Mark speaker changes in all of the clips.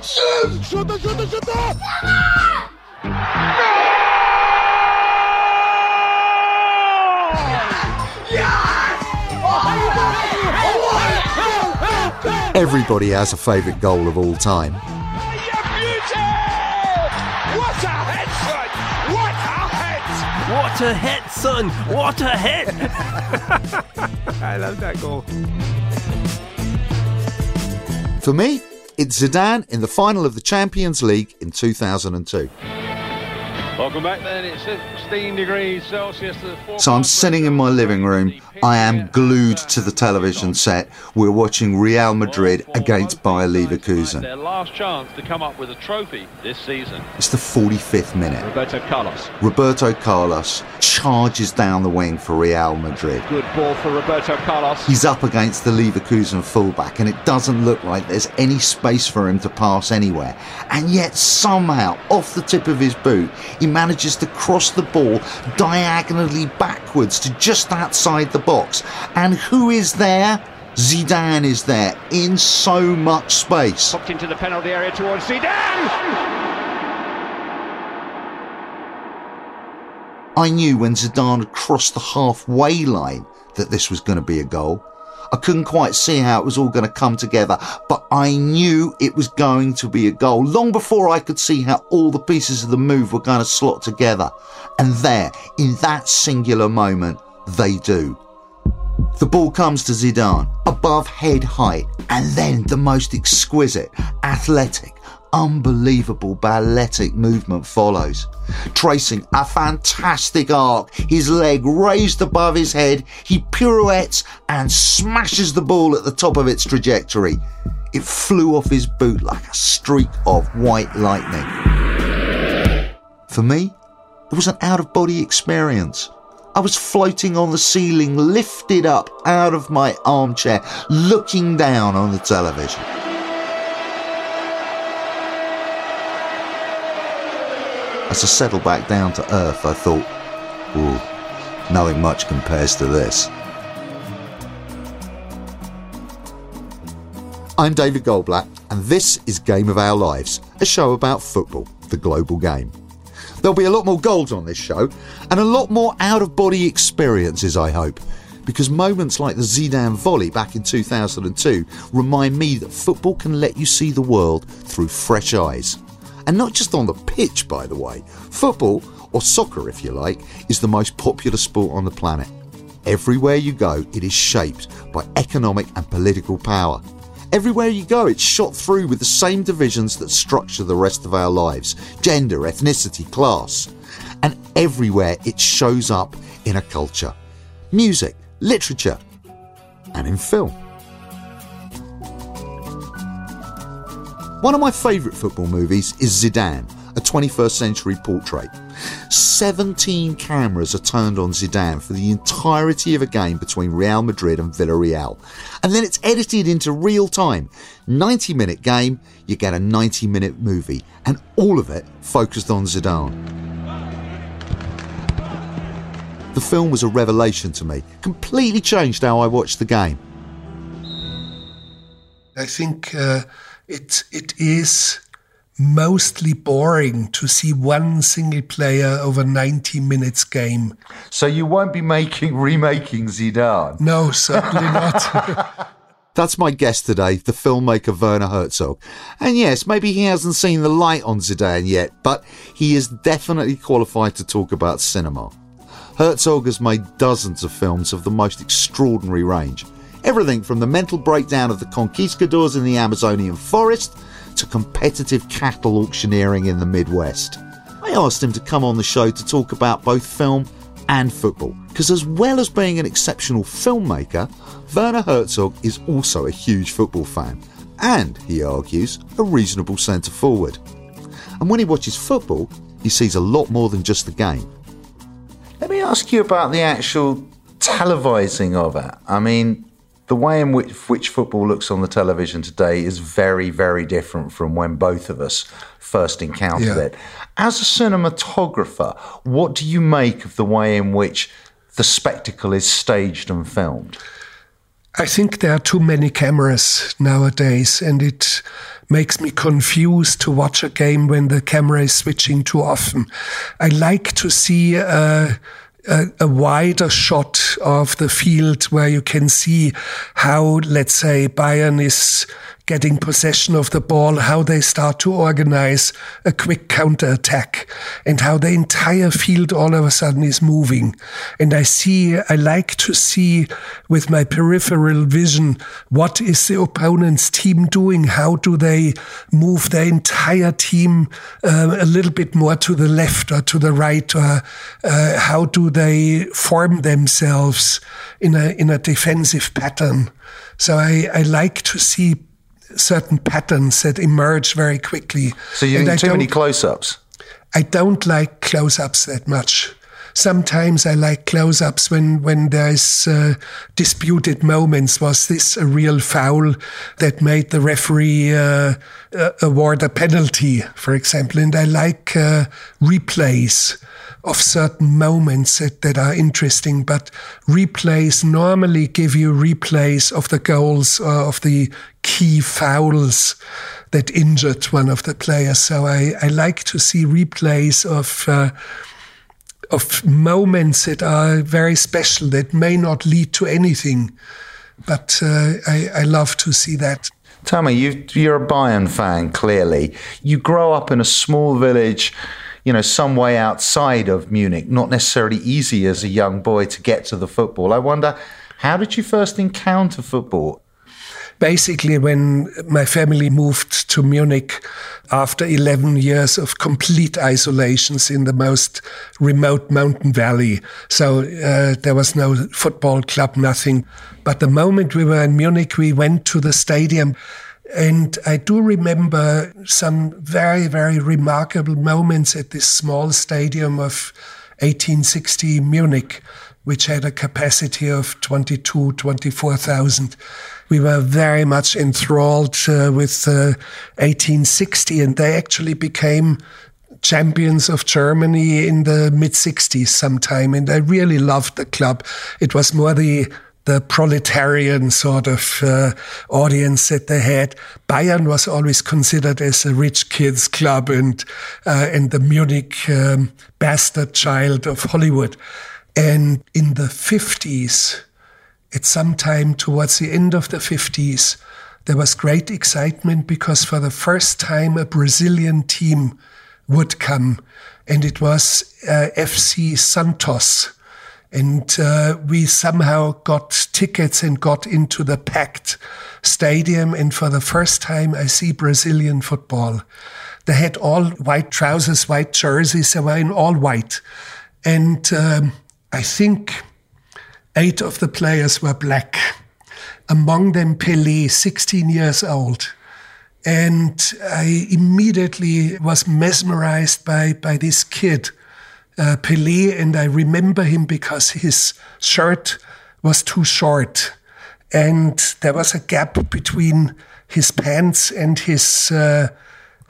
Speaker 1: Chuta, chuta, chuta!
Speaker 2: Everybody has a favourite goal of all time.
Speaker 1: What a head, son! What a head!
Speaker 3: What a hit, son! What a hit!
Speaker 4: I love that goal.
Speaker 2: For me, it's Zidane in the final of the Champions League in 2002.
Speaker 5: Welcome back then. It's 16 degrees Celsius.
Speaker 2: So I'm sitting in my living room. I am glued to the television set. We're watching Real Madrid against Bayer Leverkusen.
Speaker 5: Their last chance to come up with a trophy this season.
Speaker 2: It's the 45th minute.
Speaker 5: Roberto Carlos.
Speaker 2: Roberto Carlos charges down the wing for Real Madrid.
Speaker 5: Good ball for Roberto Carlos.
Speaker 2: He's up against the Leverkusen fullback, and it doesn't look like there's any space for him to pass anywhere. And yet, somehow, off the tip of his boot, he manages to cross the ball diagonally backwards to just outside the box. And who is there? Zidane is there in so much space.
Speaker 5: Popped into the penalty area towards Zidane.
Speaker 2: I knew when Zidane crossed the halfway line that this was going to be a goal. I couldn't quite see how it was all going to come together, but I knew it was going to be a goal long before I could see how all the pieces of the move were going to slot together. And there, in that singular moment, they do. The ball comes to Zidane, above head height, and then the most exquisite, athletic, unbelievable balletic movement follows. Tracing a fantastic arc, his leg raised above his head, he pirouettes and smashes the ball at the top of its trajectory. It flew off his boot like a streak of white lightning. For me, it was an out of body experience. I was floating on the ceiling, lifted up out of my armchair, looking down on the television. As I settled back down to earth, I thought, ooh, nothing much compares to this. I'm David Goldblatt, and this is Game of Our Lives, a show about football, the global game. There'll be a lot more goals on this show, and a lot more out of body experiences, I hope, because moments like the Zidane volley back in 2002 remind me that football can let you see the world through fresh eyes. And not just on the pitch, by the way. Football, or soccer if you like, is the most popular sport on the planet. Everywhere you go, it is shaped by economic and political power. Everywhere you go, it's shot through with the same divisions that structure the rest of our lives gender, ethnicity, class. And everywhere it shows up in a culture music, literature, and in film. One of my favourite football movies is Zidane, a 21st century portrait. 17 cameras are turned on Zidane for the entirety of a game between Real Madrid and Villarreal. And then it's edited into real time. 90 minute game, you get a 90 minute movie, and all of it focused on Zidane. The film was a revelation to me, completely changed how I watched the game.
Speaker 6: I think uh, it it is mostly boring to see one single player over 90 minutes game.
Speaker 2: So you won't be making remaking Zidane?
Speaker 6: No, certainly not.
Speaker 2: That's my guest today, the filmmaker Werner Herzog. And yes, maybe he hasn't seen the light on Zidane yet, but he is definitely qualified to talk about cinema. Herzog has made dozens of films of the most extraordinary range. Everything from the mental breakdown of the conquistadors in the Amazonian forest to competitive cattle auctioneering in the Midwest. I asked him to come on the show to talk about both film and football, because as well as being an exceptional filmmaker, Werner Herzog is also a huge football fan, and, he argues, a reasonable centre forward. And when he watches football, he sees a lot more than just the game. Let me ask you about the actual televising of it. I mean, the way in which, which football looks on the television today is very, very different from when both of us first encountered
Speaker 6: Yeah.
Speaker 2: it. As a cinematographer, what do you make of the way in which the spectacle is staged and filmed?
Speaker 6: I think there are too many cameras nowadays, and it makes me confused to watch a game when the camera is switching too often. I like to see uh, a, a, wider shot of the field where you can see how, let's say, Bayern is getting possession of the ball, how they start to organize a quick counter attack, and how the entire field all of a sudden is moving. And I see, I like to see with my peripheral vision what is the opponent's team doing? How do they move their entire team uh, a little bit more to the left or to the right? Or uh, how do they form themselves in a in a defensive pattern? So I, I like to see certain patterns that emerge very quickly.
Speaker 2: So you too many close-ups?
Speaker 6: I don't like close-ups that much. Sometimes I like close-ups when when there's uh, disputed moments. Was this a real foul that made the referee uh, uh, award a penalty, for example? And I like uh, replays of certain moments that, that are interesting, but replays normally give you replays of the goals or of the key fouls that injured one of the players. So I, I like to see replays of uh, of moments that are very special that may not lead to anything, but uh, I, I love to see that.
Speaker 2: Me, you, are a Bayern fan, clearly. You grow up in a small village you know, some way outside of Munich, not necessarily easy as a young boy to get to the football. I wonder, how did you first encounter football?
Speaker 6: Basically, when my family moved to Munich after 11 years of complete isolations in the most remote mountain valley. So uh, there was no football club, nothing. But the moment we were in Munich, we went to the stadium and I do remember some very, very remarkable moments at this small stadium of 1860 Munich, which had a capacity of 22, 24,000. We were very much enthralled uh, with uh, 1860, and they actually became champions of Germany in the mid 60s sometime. And I really loved the club. It was more the the proletarian sort of uh, audience that they had. Bayern was always considered as a rich kids club and uh, and the Munich um, bastard child of Hollywood. And in the 50s, at some time towards the end of the 50s, there was great excitement because for the first time a Brazilian team would come, and it was uh, FC Santos and uh, we somehow got tickets and got into the packed stadium. And for the first time, I see Brazilian football. They had all white trousers, white jerseys. They were in all white. And um, I think eight of the players were black. Among them, Pele, 16 years old. And I immediately was mesmerized by, by this kid uh, Pelé, and I remember him because his shirt was too short, and there was a gap between his pants and his uh,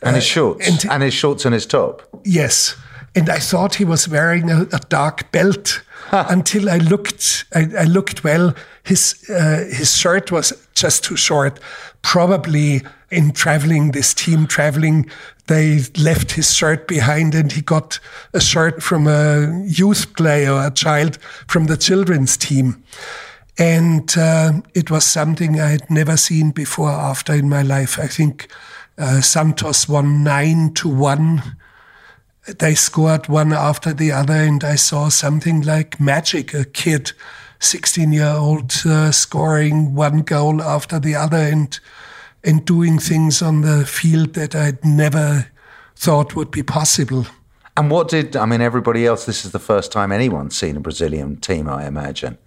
Speaker 2: and his uh, shorts and, and, his shorts and his top.
Speaker 6: Yes, and I thought he was wearing a, a dark belt until I looked. I, I, looked well. His uh, his shirt was just too short. Probably in traveling, this team traveling, they left his shirt behind and he got a shirt from a youth player, a child from the children's team. And uh, it was something I had never seen before after in my life. I think uh, Santos won nine to one. They scored one after the other, and I saw something like magic a kid, 16 year old, uh, scoring one goal after the other. And and doing things on the field that I'd never thought would be possible.
Speaker 2: And what did, I mean, everybody else, this is the first time anyone's seen a Brazilian team, I imagine.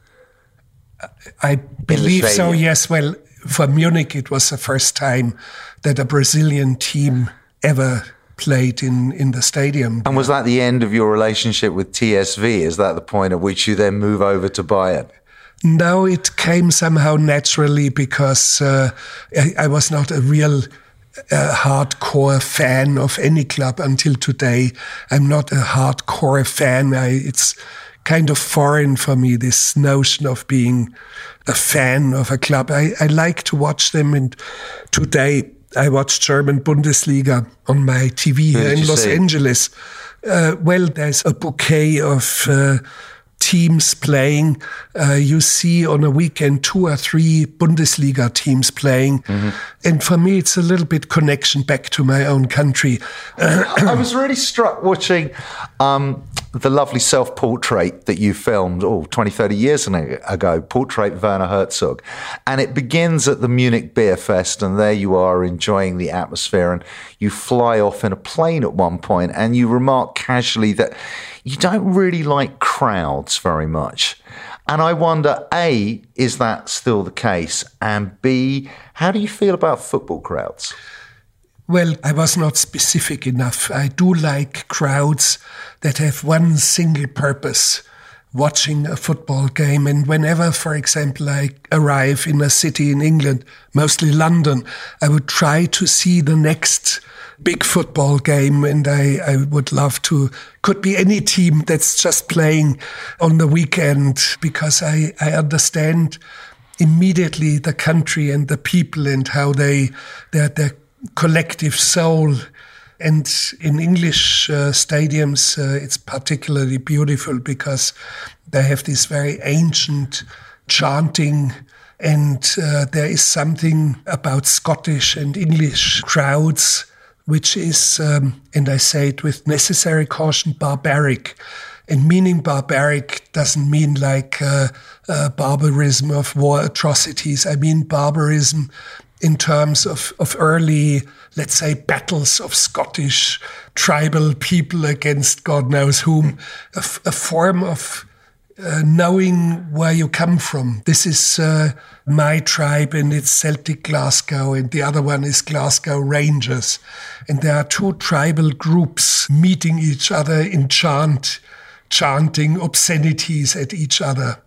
Speaker 6: I believe so, yes. Well, for Munich, it was the first time that a Brazilian team ever played in, in the stadium.
Speaker 2: And was that the end of your relationship with TSV? Is that the point at which you then move over to Bayern?
Speaker 6: No, it came somehow naturally because uh, I, I, was not a real uh, hardcore fan of any club until today. I'm not a hardcore fan. I, it's kind of foreign for me, this notion of being a fan of a club. I, I like to watch them, and today I watched German Bundesliga on my TV here in Los
Speaker 2: see?
Speaker 6: Angeles. Uh, well, there's a bouquet of uh, teams playing. Uh, you see on a weekend two or three Bundesliga teams playing.
Speaker 2: Mm-hmm.
Speaker 6: And for me, it's a little bit connection back to my own country.
Speaker 2: I was really struck watching um, the lovely self portrait that you filmed oh, 20, 30 years ago, Portrait Werner Herzog. And it begins at the Munich Beer Fest, and there you are enjoying the atmosphere. And you fly off in a plane at one point, and you remark casually that you don't really like crowds very much. And I wonder, A, is that still the case? And B, how do you feel about football crowds?
Speaker 6: Well, I was not specific enough. I do like crowds that have one single purpose watching a football game. And whenever, for example, I arrive in a city in England, mostly London, I would try to see the next big football game. And I, I would love to, could be any team that's just playing on the weekend because I, I understand immediately the country and the people and how they, their collective soul and in English uh, stadiums, uh, it's particularly beautiful because they have this very ancient chanting. And uh, there is something about Scottish and English crowds, which is, um, and I say it with necessary caution, barbaric. And meaning barbaric doesn't mean like uh, uh, barbarism of war atrocities. I mean barbarism in terms of, of early, let's say, battles of Scottish tribal people against God knows whom, a, form of uh, knowing where you come from. This is uh, my tribe and it's Celtic Glasgow, and the other one is Glasgow Rangers. And there are two tribal groups meeting each other in chant, chanting obscenities at each other.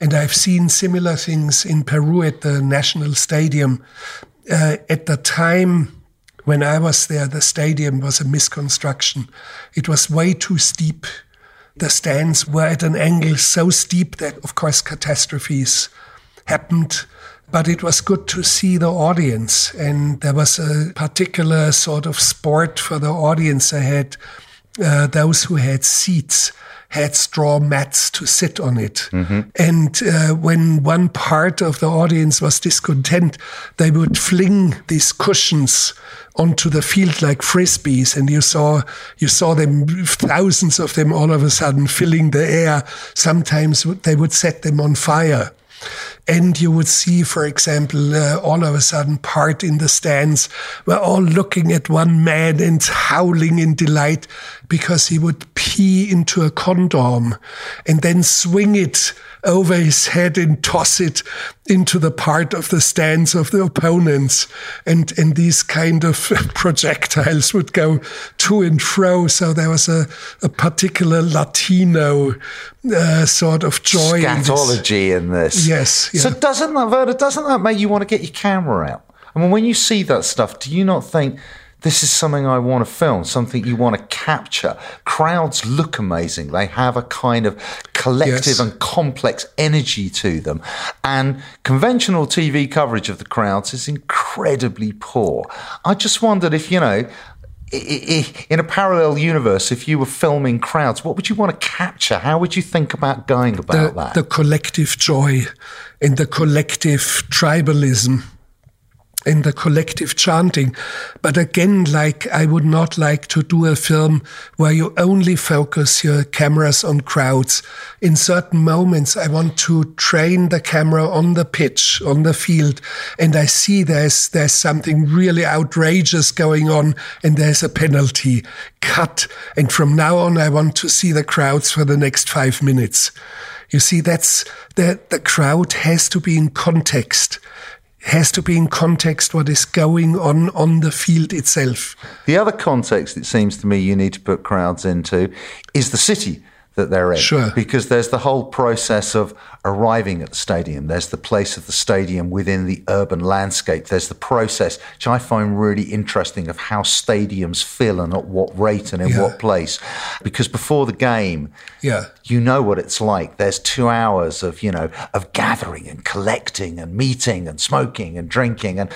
Speaker 6: And I've seen similar things in Peru at the National Stadium. Uh, at the time when I was there, the stadium was a misconstruction. It was way too steep. The stands were at an angle so steep that, of course, catastrophes happened. But it was good to see the audience. And there was a particular sort of sport for the audience. I had uh, those who had seats had straw mats to sit on it. Mm-hmm. And uh, when one part of the audience was discontent, they would fling these cushions onto the field like frisbees, and you saw you saw them thousands of them all of a sudden filling the air. Sometimes they would set them on fire. And you would see, for example, uh, all of a sudden, part in the stands were all looking at one man and howling in delight because he would pee into a condom and then swing it over his head and toss it into the part of the stands of the opponents. And, and these kind of projectiles would go to and fro. So there was a, a particular Latino uh, sort of joy.
Speaker 2: Scatology in this.
Speaker 6: In this. Yes.
Speaker 2: Yeah. So doesn't that, Werner, doesn't that make you want to get your camera out? I mean, when you see that stuff, do you not think this is something I want to film, something you want to capture? Crowds look amazing. They have a kind of collective yes. and complex energy to them. And conventional TV coverage of the crowds is incredibly poor. I just wondered if, you know, in a parallel universe, if you were filming crowds, what would you want to capture? How would you think about going about
Speaker 6: the,
Speaker 2: that?
Speaker 6: The collective joy and the collective tribalism in the collective chanting. But again, like I would not like to do a film where you only focus your cameras on crowds. In certain moments, I want to train the camera on the pitch, on the field, and I see there's there's something really outrageous going on, and there's a penalty. Cut. And from now on, I want to see the crowds for the next five minutes. You see, that's the the crowd has to be in context has to be in context what is going on on the field itself.
Speaker 2: The other context, it seems to me, you need to put crowds into is the city that they're in.
Speaker 6: Sure.
Speaker 2: Because there's the whole process of arriving at the stadium. There's the place of the stadium within the urban landscape. There's the process, which I find really interesting, of how stadiums fill and at what rate and in
Speaker 6: Yeah.
Speaker 2: what place. Because before the game,
Speaker 6: Yeah.
Speaker 2: you know what it's like. There's two hours of, you know, of gathering and collecting and meeting and smoking and drinking. And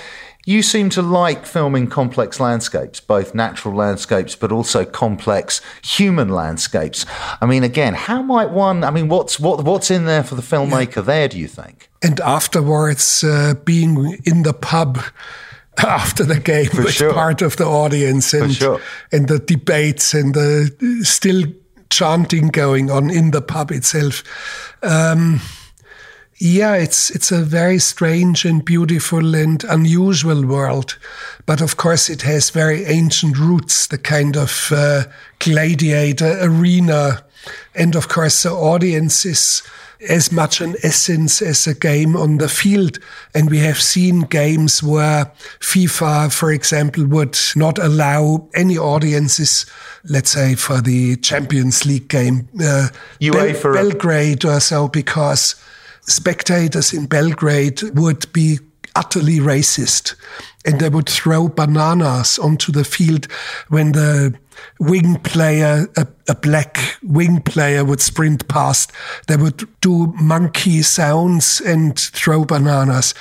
Speaker 2: you seem to like filming complex landscapes, both natural landscapes, but also complex human landscapes. I mean, again, how might one, I mean, what's, what, what's in there for the filmmaker there, do you think?
Speaker 6: And afterwards, uh, being in the pub after the game with
Speaker 2: sure.
Speaker 6: part of the audience and,
Speaker 2: sure.
Speaker 6: and the debates and the still chanting going on in the pub itself. Um, yeah, it's it's a very strange and beautiful and unusual world, but of course it has very ancient roots, the kind of uh, gladiator arena, and of course the audience is as much an essence as a game on the field. And we have seen games where FIFA, for example, would not allow any audiences, let's say for the Champions League game, uh,
Speaker 2: UEFA-
Speaker 6: Belgrade or so, because spectators in Belgrade would be utterly racist and they would throw bananas onto the field when the wing player, a, a black wing player would sprint past. They would do monkey sounds and throw bananas.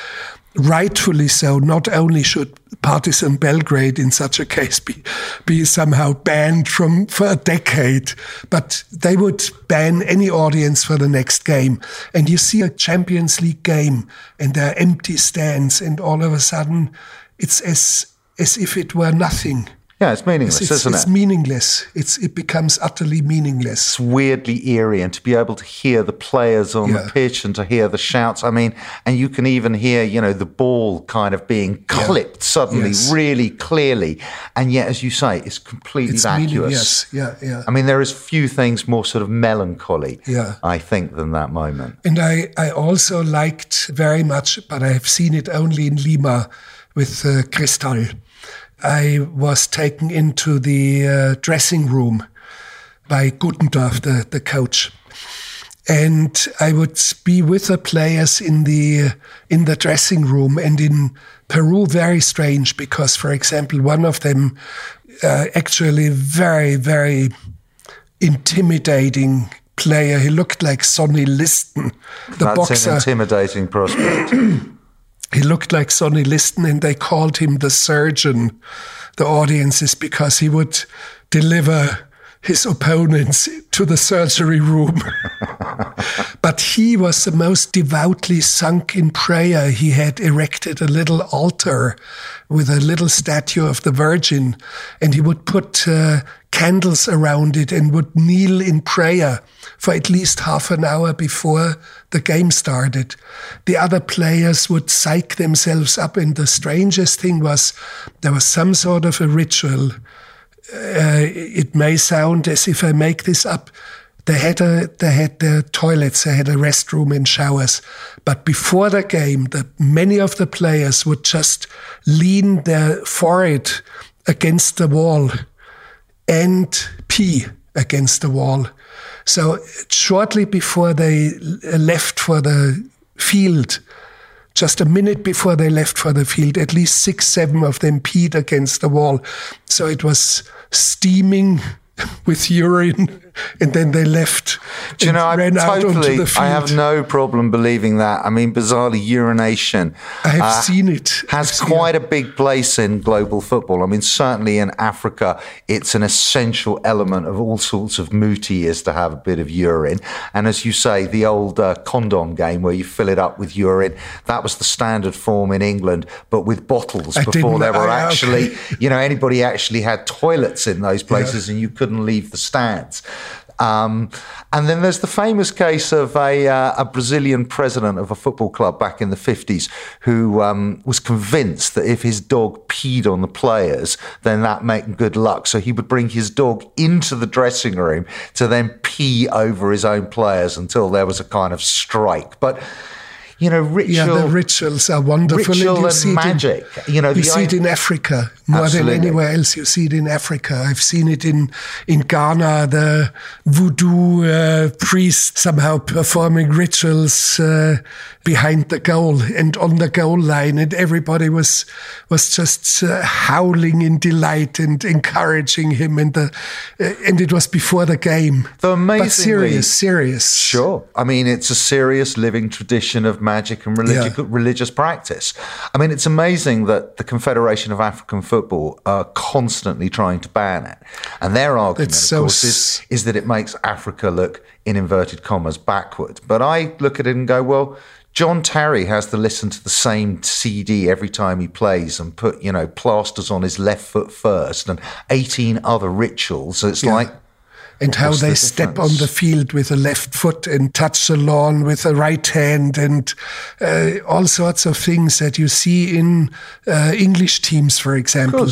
Speaker 6: Rightfully so, not only should Partizan Belgrade in such a case be, be somehow banned from for a decade, but they would ban any audience for the next game. And you see a Champions League game and there are empty stands and all of a sudden it's as as if it were nothing.
Speaker 2: Yeah, it's meaningless,
Speaker 6: It's,
Speaker 2: isn't it?
Speaker 6: it's meaningless. It's it becomes utterly meaningless.
Speaker 2: it's weirdly eerie and to be able to hear the players on the pitch and to hear the shouts. I mean, and you can even hear, you know, the ball kind of being clipped suddenly
Speaker 6: Yes.
Speaker 2: really clearly. And yet, as you say, it's completely
Speaker 6: It's
Speaker 2: vacuous.
Speaker 6: meaningless. Yeah, yeah.
Speaker 2: I mean, there is few things more sort of melancholy,
Speaker 6: Yeah.
Speaker 2: I think, than that moment.
Speaker 6: And I, I also liked very much, but I have seen it only in Lima with uh, Cristal. I was taken into the uh, dressing room by Gutendorf, the, the coach. And I would be with the players in the in the dressing room, and in Peru, very strange because, for example, one of them uh, actually very very intimidating player. He looked like Sonny Liston, the
Speaker 2: That's
Speaker 6: boxer.
Speaker 2: an intimidating prospect.
Speaker 6: he looked like Sonny Liston, and they called him the surgeon. The audiences because he would deliver his opponents to the surgery room. but he was the most devoutly sunk in prayer. He had erected a little altar with a little statue of the Virgin, and he would put uh, candles around it and would kneel in prayer for at least half an hour before the game started. The other players would psych themselves up, and the strangest thing was there was some sort of a ritual uh, it may sound as if I make this up. They had a they had their toilets, they had a restroom and showers. But before the game, the many of the players would just lean their forehead against the wall and pee against the wall. So shortly before they left for the field, just a minute before they left for the field, at least six, seven of them peed against the wall. So it was steaming with urine, and then they left.
Speaker 2: Do you know, I
Speaker 6: ran out onto
Speaker 2: totally. I have no problem believing that. I mean, bizarrely, urination.
Speaker 6: I have
Speaker 2: uh,
Speaker 6: seen it.
Speaker 2: Has quite
Speaker 6: it.
Speaker 2: a big place in global football. I mean, certainly in Africa, it's an essential element of all sorts of muti is to have a bit of urine. And as you say, the old uh, condom game where you fill it up with urine, that was the standard form in England, but with bottles
Speaker 6: I
Speaker 2: before there were
Speaker 6: I- okay.
Speaker 2: actually, you know, anybody actually had toilets in those places and you couldn't leave the stands. Um, and then there's the famous case of a, uh, a Brazilian president of a football club back in the 50s who um, was convinced that if his dog peed on the players, then that meant good luck. So he would bring his dog into the dressing room to then pee over his own players until there was a kind of strike. But you know, ritual.
Speaker 6: Yeah, the rituals are wonderful.
Speaker 2: Ritual
Speaker 6: you
Speaker 2: and
Speaker 6: see it in-
Speaker 2: magic. You know,
Speaker 6: you
Speaker 2: the
Speaker 6: see it in Africa more
Speaker 2: Absolutely.
Speaker 6: than anywhere else. You see it in Africa. I've seen it in in Ghana. The voodoo uh, priest somehow performing rituals uh, behind the goal and on the goal line, and everybody was was just uh, howling in delight and encouraging him. And the uh, and it was before the game.
Speaker 2: Though
Speaker 6: but
Speaker 2: amazingly-
Speaker 6: serious, serious.
Speaker 2: Sure. I mean, it's a serious living tradition of magic and religi-
Speaker 6: Yeah.
Speaker 2: religious practice. I mean, it's amazing that the Confederation of African Football are constantly trying to ban it. And their argument, of course, is, is that it makes Africa look, in inverted commas, backward. But I look at it and go, well, John Terry has to listen to the same CD every time he plays and put, you know, plasters on his left foot first and 18 other rituals. So it's like,
Speaker 6: and how they
Speaker 2: the
Speaker 6: step
Speaker 2: difference?
Speaker 6: on the field with the left foot and touch the lawn with the right hand and uh, all sorts of things that you see in uh, English teams, for example.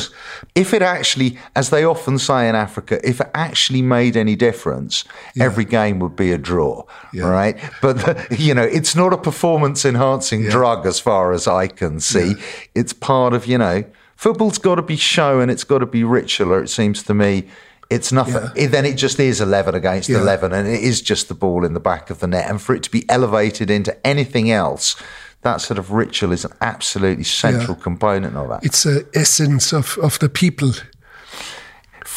Speaker 2: If it actually, as they often say in Africa, if it actually made any difference, every game would be a draw, right? But the, you know, it's not a performance-enhancing drug as far as I can see. It's part of you know, football's got to be show and it's got to be ritual. Or it seems to me. It's nothing. it- then it just is 11 against
Speaker 6: Yeah.
Speaker 2: 11, and it is just the ball in the back of the net. And for it to be elevated into anything else, that sort of ritual is an absolutely central component of that.
Speaker 6: It's the essence of, of the people.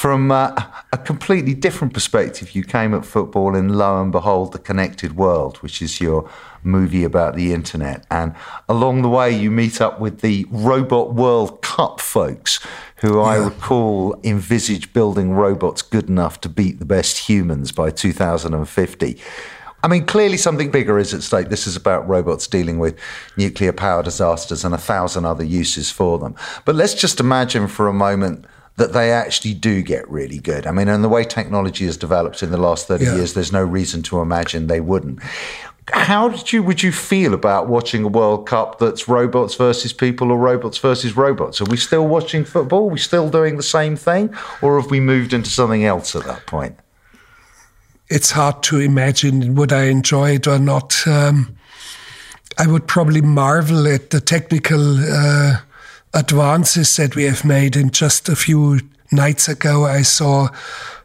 Speaker 2: From uh, a completely different perspective, you came at football in Lo and Behold, The Connected World, which is your movie about the internet. And along the way, you meet up with the Robot World Cup folks, who I recall envisage building robots good enough to beat the best humans by 2050. I mean, clearly something bigger is at stake. This is about robots dealing with nuclear power disasters and a thousand other uses for them. But let's just imagine for a moment that they actually do get really good. I mean, and the way technology has developed in the last 30
Speaker 6: Yeah.
Speaker 2: years, there's no reason to imagine they wouldn't. How did you would you feel about watching a World Cup that's robots versus people or robots versus robots? Are we still watching football? Are we still doing the same thing? Or have we moved into something else at that point?
Speaker 6: It's hard to imagine would I enjoy it or not. Um, I would probably marvel at the technical uh, advances that we have made. And just a few nights ago, I saw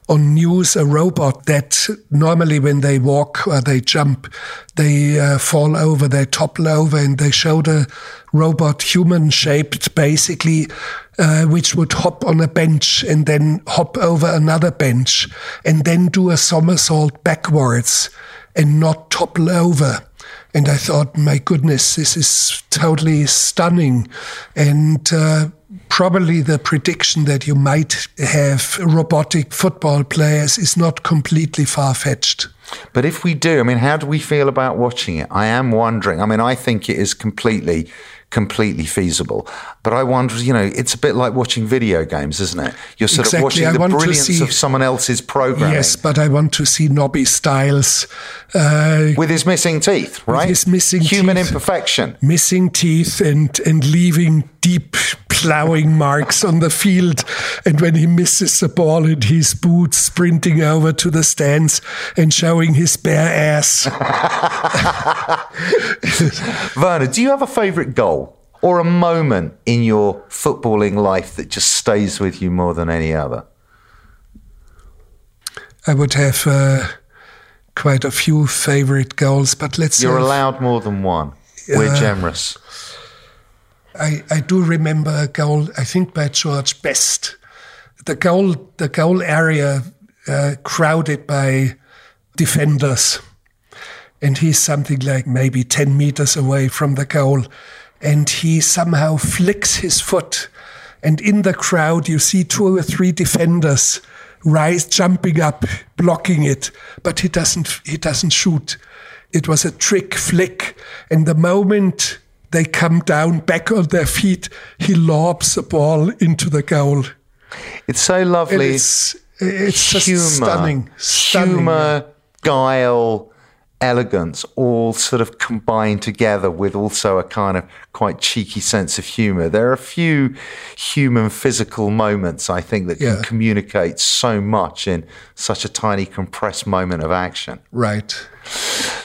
Speaker 6: on news a robot that normally when they walk or they jump, they uh, fall over, they topple over, and they showed a robot human shaped basically, uh, which would hop on a bench and then hop over another bench and then do a somersault backwards and not topple over. And I thought, my goodness, this is totally stunning. And uh, probably the prediction that you might have robotic football players is not completely far fetched.
Speaker 2: But if we do, I mean, how do we feel about watching it? I am wondering. I mean, I think it is completely, completely feasible. But I wonder, you know, it's a bit like watching video games, isn't it? You're sort
Speaker 6: Exactly.
Speaker 2: of watching
Speaker 6: I
Speaker 2: the brilliance
Speaker 6: see-
Speaker 2: of someone else's programming
Speaker 6: Yes, but I want to see Nobby Stiles uh,
Speaker 2: with his missing teeth, right?
Speaker 6: his missing
Speaker 2: Human
Speaker 6: teeth.
Speaker 2: imperfection.
Speaker 6: missing teeth and, and leaving deep plowing marks on the field. And when he misses the ball in his boots, sprinting over to the stands and showing his bare ass.
Speaker 2: Werner, do you have a favourite goal or a moment in your footballing life that just stays with you more than any other?
Speaker 6: I would have uh, quite a few favorite goals, but let's
Speaker 2: You're allowed more than one. We're
Speaker 6: Yeah.
Speaker 2: generous.
Speaker 6: I, I do remember a goal, I think by George Best. The goal, the goal area uh, crowded by defenders. And he's something like maybe 10 meters away from the goal. And he somehow flicks his foot. And in the crowd, you see two or three defenders rise, jumping up, blocking it. But he doesn't, he doesn't shoot. It was a trick flick. And the moment they come down back on their feet, he lobs the ball into the goal.
Speaker 2: It's so lovely.
Speaker 6: it's it's just stunning. stunning.
Speaker 2: humor, guile, elegance all sort of combined together with also a kind of quite cheeky sense of humor. There are a few human physical moments, I think, that
Speaker 6: Yeah.
Speaker 2: can communicate so much in such a tiny compressed moment of action.
Speaker 6: Right.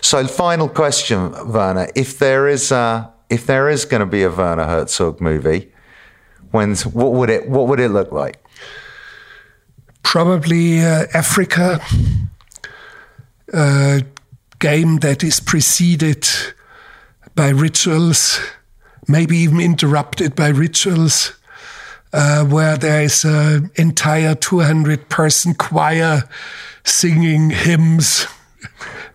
Speaker 2: So, final question, Werner: If there is a, if there is going to be a Werner Herzog movie, when's what would it what would it look like?
Speaker 6: Probably uh, Africa. A game that is preceded by rituals, maybe even interrupted by rituals, uh, where there is an entire 200 person choir singing hymns.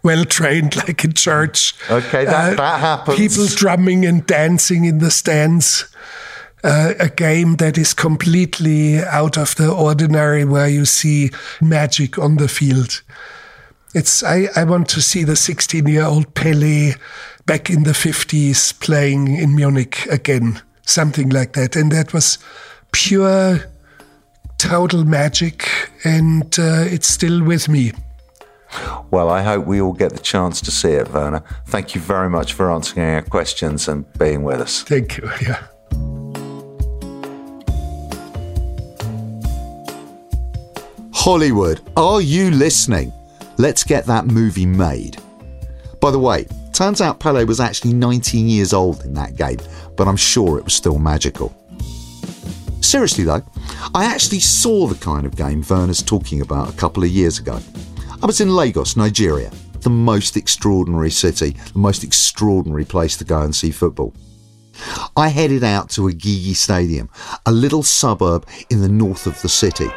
Speaker 6: Well trained, like in church.
Speaker 2: Okay, that- that happens.
Speaker 6: People drumming and dancing in the stands. Uh, a game that is completely out of the ordinary, where you see magic on the field. It's I, I want to see the 16 year old Pele back in the 50s playing in Munich again, something like that. And that was pure, total magic, and uh, it's still with me.
Speaker 2: Well, I hope we all get the chance to see it, Werner. Thank you very much for answering our questions and being with us.
Speaker 6: Thank you. Yeah.
Speaker 2: Hollywood, are you listening? Let's get that movie made. By the way, turns out Pele was actually 19 years old in that game, but I'm sure it was still magical. Seriously though, I actually saw the kind of game Werner's talking about a couple of years ago. I was in Lagos, Nigeria, the most extraordinary city, the most extraordinary place to go and see football. I headed out to Agege Stadium, a little suburb in the north of the city.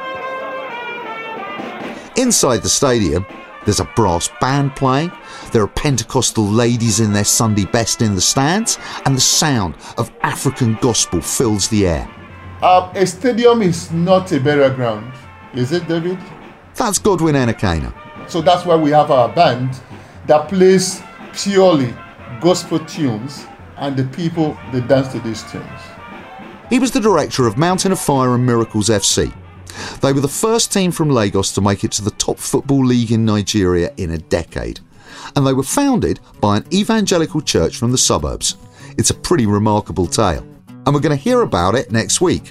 Speaker 2: Inside the stadium, there's a brass band playing, there are Pentecostal ladies in their Sunday best in the stands, and the sound of African gospel fills the air.
Speaker 7: Uh, a stadium is not a burial ground, is it, David?
Speaker 2: That's Godwin Enekana.
Speaker 7: So that's why we have our band that plays purely gospel tunes, and the people they dance to these tunes.
Speaker 2: He was the director of Mountain of Fire and Miracles FC. They were the first team from Lagos to make it to the top football league in Nigeria in a decade. And they were founded by an evangelical church from the suburbs. It's a pretty remarkable tale. And we're going to hear about it next week.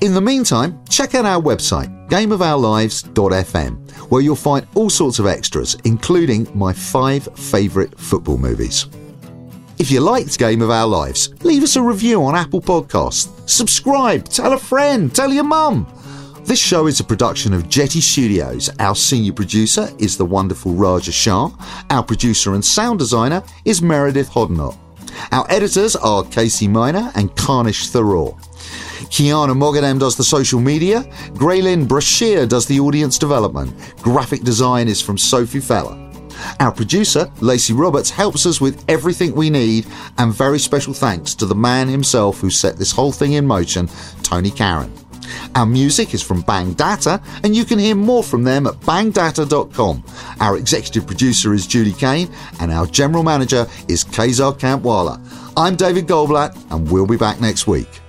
Speaker 2: In the meantime, check out our website, gameofourlives.fm, where you'll find all sorts of extras, including my five favourite football movies. If you liked Game of Our Lives, leave us a review on Apple Podcasts. Subscribe, tell a friend, tell your mum. This show is a production of Jetty Studios. Our senior producer is the wonderful Raja Shah. Our producer and sound designer is Meredith Hodnott. Our editors are Casey Miner and Karnish Thoreau. Kiana Mogadam does the social media. Graylin Brashear does the audience development. Graphic design is from Sophie Feller. Our producer, Lacey Roberts, helps us with everything we need, and very special thanks to the man himself who set this whole thing in motion, Tony Karon. Our music is from Bang Data, and you can hear more from them at bangdata.com. Our executive producer is Judy Kane, and our general manager is Kazar Kampwala. I'm David Goldblatt, and we'll be back next week.